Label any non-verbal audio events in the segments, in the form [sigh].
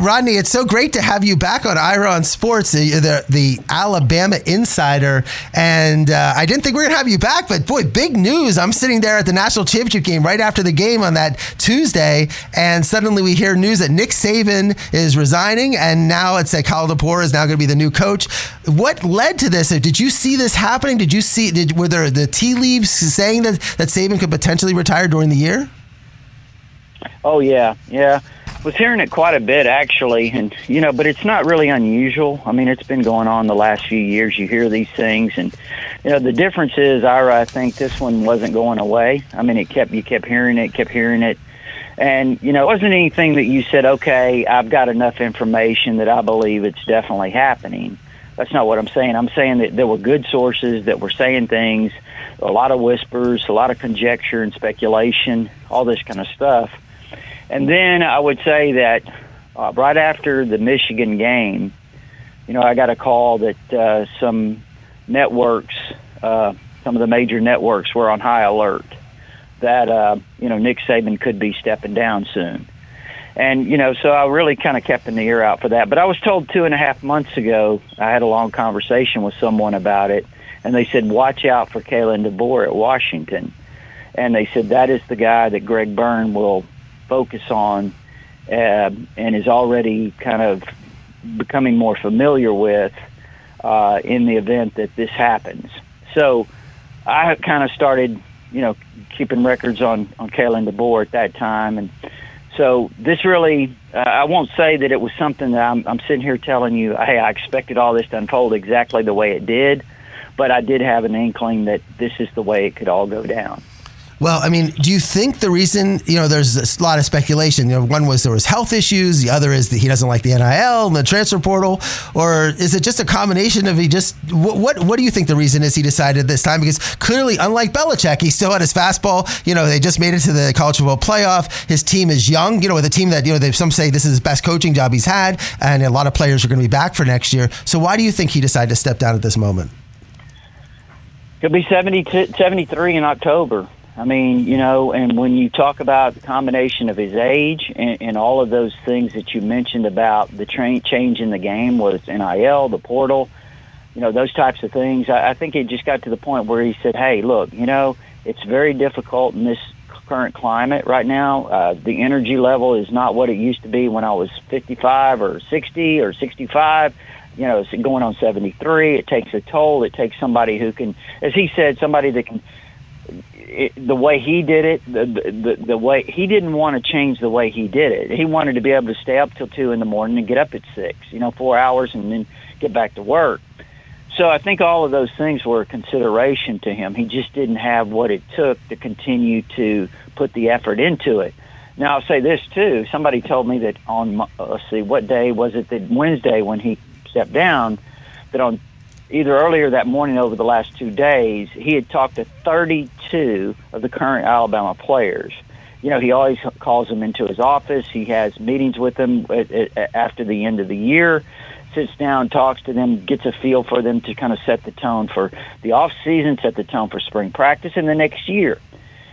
Rodney, it's so great to have you back on Ira On Sports, the, the, the Alabama insider. And uh, I didn't think we are going to have you back, but boy, big news. I'm sitting there at the national championship game right after the game on that Tuesday, and suddenly we hear news that Nick Saban is resigning, and now it's that Kyle DeBoer is now going to be the new coach. What led to this? Did you see this happening? Did you see, did, were there the tea leaves saying that, that Saban could potentially retire during the year? Oh, yeah, yeah was hearing it quite a bit actually, and you know, but it's not really unusual. I mean, it's been going on the last few years. You hear these things, and you know, the difference is, Ira, I think this one wasn't going away. I mean, it kept you kept hearing it, kept hearing it, and you know, it wasn't anything that you said, okay, I've got enough information that I believe it's definitely happening. That's not what I'm saying. I'm saying that there were good sources that were saying things, a lot of whispers, a lot of conjecture and speculation, all this kind of stuff and then I would say that uh, right after the Michigan game, you know, I got a call that uh, some networks, uh, some of the major networks, were on high alert that uh, you know Nick Saban could be stepping down soon. And you know, so I really kind of kept an ear out for that. But I was told two and a half months ago, I had a long conversation with someone about it, and they said, "Watch out for Kalen DeBoer at Washington." And they said that is the guy that Greg Byrne will focus on uh, and is already kind of becoming more familiar with uh, in the event that this happens. So I kind of started, you know, keeping records on on Kalen DeBoer at that time, and so this really, uh, I won't say that it was something that I'm, I'm sitting here telling you, hey, I expected all this to unfold exactly the way it did, but I did have an inkling that this is the way it could all go down. Well, I mean, do you think the reason, you know, there's a lot of speculation. You know, one was there was health issues, the other is that he doesn't like the NIL and the transfer portal, or is it just a combination of he just what what, what do you think the reason is he decided this time? Because clearly, unlike Belichick, he still had his fastball. You know, they just made it to the college football playoff. His team is young. You know, with a team that you know, they, some say this is his best coaching job he's had, and a lot of players are going to be back for next year. So why do you think he decided to step down at this moment? Could be 70 73 in October. I mean, you know, and when you talk about the combination of his age and, and all of those things that you mentioned about the tra- change in the game was NIL, the portal, you know, those types of things, I, I think it just got to the point where he said, hey, look, you know, it's very difficult in this current climate right now. Uh, the energy level is not what it used to be when I was 55 or 60 or 65 you know, it's going on 73. It takes a toll. It takes somebody who can, as he said, somebody that can the way he did it, the, the the way he didn't want to change the way he did it. He wanted to be able to stay up till two in the morning and get up at six, you know, four hours, and then get back to work. So I think all of those things were a consideration to him. He just didn't have what it took to continue to put the effort into it. Now I'll say this too. Somebody told me that on uh, let's see, what day was it? That Wednesday when he stepped down, that on either earlier that morning over the last two days, he had talked to 32 of the current Alabama players. You know, he always calls them into his office. He has meetings with them after the end of the year, sits down, talks to them, gets a feel for them to kind of set the tone for the off season, set the tone for spring practice in the next year.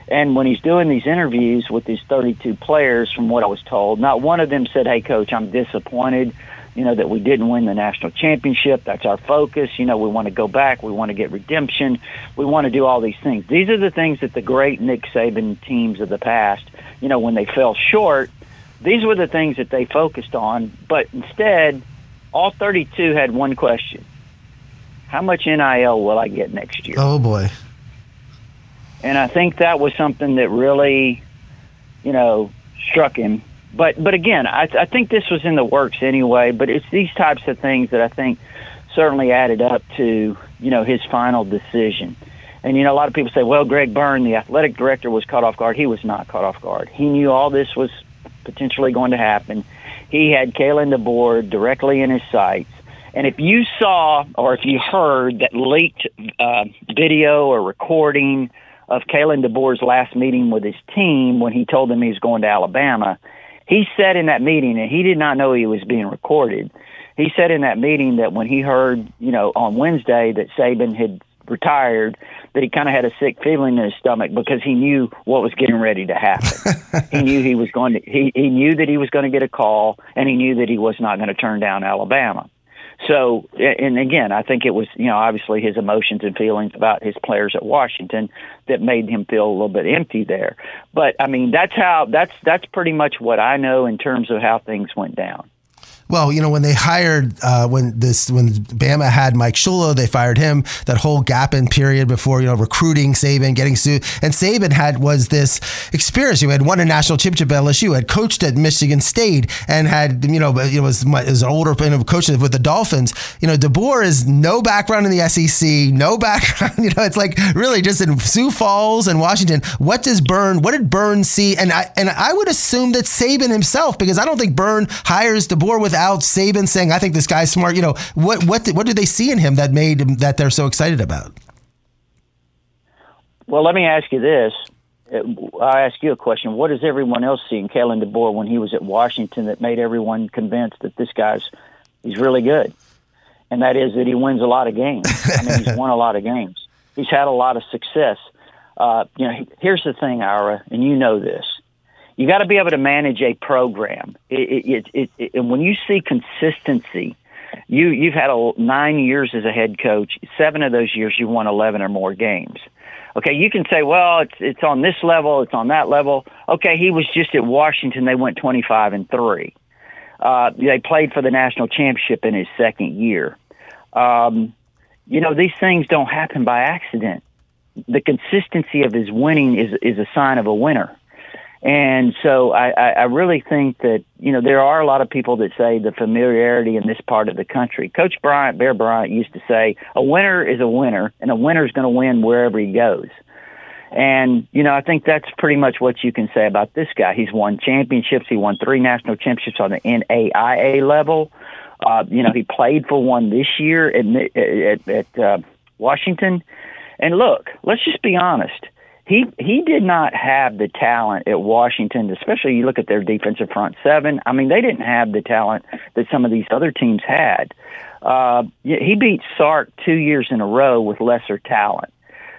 And when he's doing these interviews with these 32 players, from what I was told, not one of them said, "Hey, coach, I'm disappointed." You know, that we didn't win the national championship. That's our focus. You know, we want to go back. We want to get redemption. We want to do all these things. These are the things that the great Nick Saban teams of the past, you know, when they fell short, these were the things that they focused on. But instead, all 32 had one question. How much NIL will I get next year? Oh, boy. And I think that was something that really, you know, struck him but but again, I, I think this was in the works anyway. But it's these types of things that I think certainly added up to you know his final decision. And you know, a lot of people say, well, Greg Byrne, the athletic director, was caught off guard. He was not caught off guard. He knew all this was potentially going to happen. He had Kalen DeBoer directly in his sights. And if you saw or if you heard that leaked uh, video or recording of Kalen DeBoer's last meeting with his team when he told them he was going to Alabama, he said in that meeting, and he did not know he was being recorded. He said in that meeting that when he heard, you know, on Wednesday that Saban had retired that he kind of had a sick feeling in his stomach because he knew what was getting ready to happen. [laughs] he knew he was going to he, he knew that he was going to get a call and he knew that he was not going to turn down Alabama. So, and again, I think it was, you know, obviously his emotions and feelings about his players at Washington that made him feel a little bit empty there. But I mean, that's how that's that's pretty much what I know in terms of how things went down. Well, you know, when they hired uh, when this when Bama had Mike Shula, they fired him. That whole gap in period before you know recruiting Saban, getting sued, and Saban had was this experience. He had won a national championship at LSU, had coached at Michigan State, and had you know was was an older you know, coach with the Dolphins. You know, DeBoer is no background in the SEC, no background. [laughs] You know, it's like really just in Sioux Falls and Washington. What does Byrne? What did Byrne see? And I and I would assume that Saban himself, because I don't think Byrne hires DeBoer with without Saban saying, "I think this guy's smart." You know, what what did, what did they see in him that made him, that they're so excited about? Well, let me ask you this. I ask you a question. What does everyone else see in Kalen DeBoer when he was at Washington that made everyone convinced that this guy's he's really good? And that is that he wins a lot of games. I mean, he's won a lot of games. He's had a lot of success. Uh, you know, here's the thing, Ira, and you know this you got to be able to manage a program. It, it, it, and when you see consistency, you you've had a, nine years as a head coach. Seven of those years, you won eleven or more games. Okay, you can say, well, it's it's on this level, it's on that level. Okay, he was just at Washington; they went twenty five and three. Uh, they played for the national championship in his second year. Um, you know, these things don't happen by accident. The consistency of his winning is is a sign of a winner. And so I, I really think that, you know, there are a lot of people that say the familiarity in this part of the country. Coach Bryant, Bear Bryant used to say, a winner is a winner, and a winner is going to win wherever he goes. And, you know, I think that's pretty much what you can say about this guy. He's won championships. He won three national championships on the NAIA level. Uh, you know, he played for one this year at, at, at uh, Washington. And look, let's just be honest he he did not have the talent at Washington, especially you look at their defensive front seven. I mean, they didn't have the talent that some of these other teams had. Uh, he beat Sark two years in a row with lesser talent.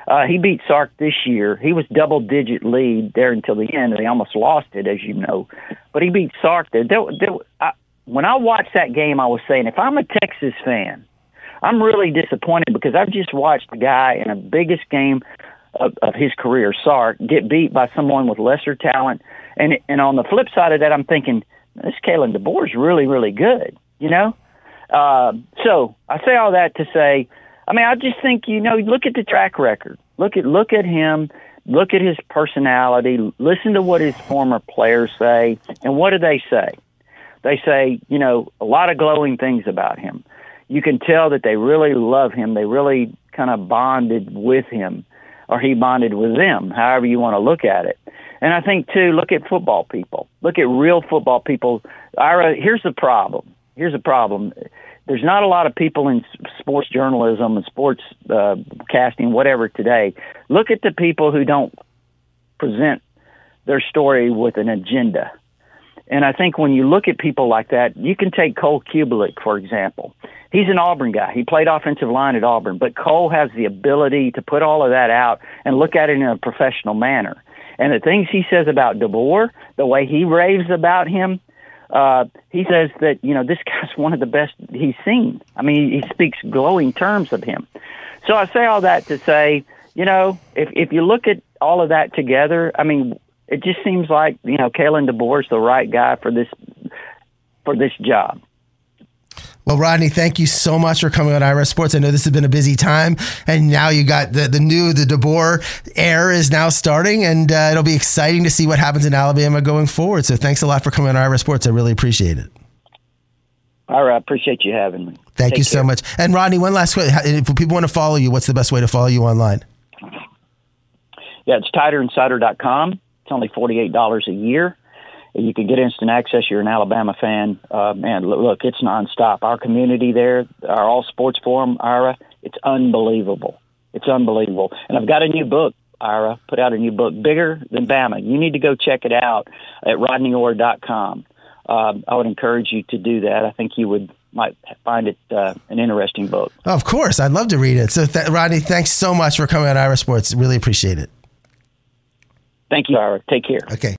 Uh, he beat Sark this year. He was double digit lead there until the end, and they almost lost it, as you know. But he beat Sark there. there, there I, when I watched that game, I was saying, if I'm a Texas fan, I'm really disappointed because I've just watched the guy in the biggest game of, of his career, Sark, get beat by someone with lesser talent. And and on the flip side of that, I'm thinking this Kalen DeBoer is really really good. You know, uh, so I say all that to say, I mean, I just think you know, look at the track record. Look at look at him. Look at his personality. Listen to what his former players say, and what do they say? They say, you know, a lot of glowing things about him. You can tell that they really love him. They really kind of bonded with him or he bonded with them, however you want to look at it. And I think too, look at football people. Look at real football people. Ira, here's the problem. Here's the problem. There's not a lot of people in sports journalism and sports uh, casting, whatever today. Look at the people who don't present their story with an agenda. And I think when you look at people like that, you can take Cole Cubelic, for example. He's an Auburn guy. He played offensive line at Auburn, but Cole has the ability to put all of that out and look at it in a professional manner. And the things he says about DeBoer, the way he raves about him, uh, he says that, you know, this guy's [laughs] one of the best he's seen. I mean, he speaks glowing terms of him. So I say all that to say, you know, if, if you look at all of that together, I mean, it just seems like you know Kalen DeBoer is the right guy for this for this job. Well, Rodney, thank you so much for coming on Ira Sports. I know this has been a busy time, and now you got the, the new the DeBoer air is now starting, and uh, it'll be exciting to see what happens in Alabama going forward. So, thanks a lot for coming on Ira Sports. I really appreciate it. All right, I appreciate you having me. Thank Take you care. so much. And Rodney, one last question: if people want to follow you, what's the best way to follow you online? Yeah, it's tiderinsider.com. It's only $48 a year. You can get instant access. You're an Alabama fan. Uh, man, look, it's nonstop. Our community there, our All Sports Forum, Ira, it's unbelievable. It's unbelievable. And I've got a new book, Ira, put out a new book, Bigger Than Bama. You need to go check it out at rodneyorr.com. Uh, I would encourage you to do that. I think you would might find it uh, an interesting book. Of course, I'd love to read it. So, th- Rodney, thanks so much for coming on Ira Sports. Really appreciate it. Thank you, Ira. Take care. Okay.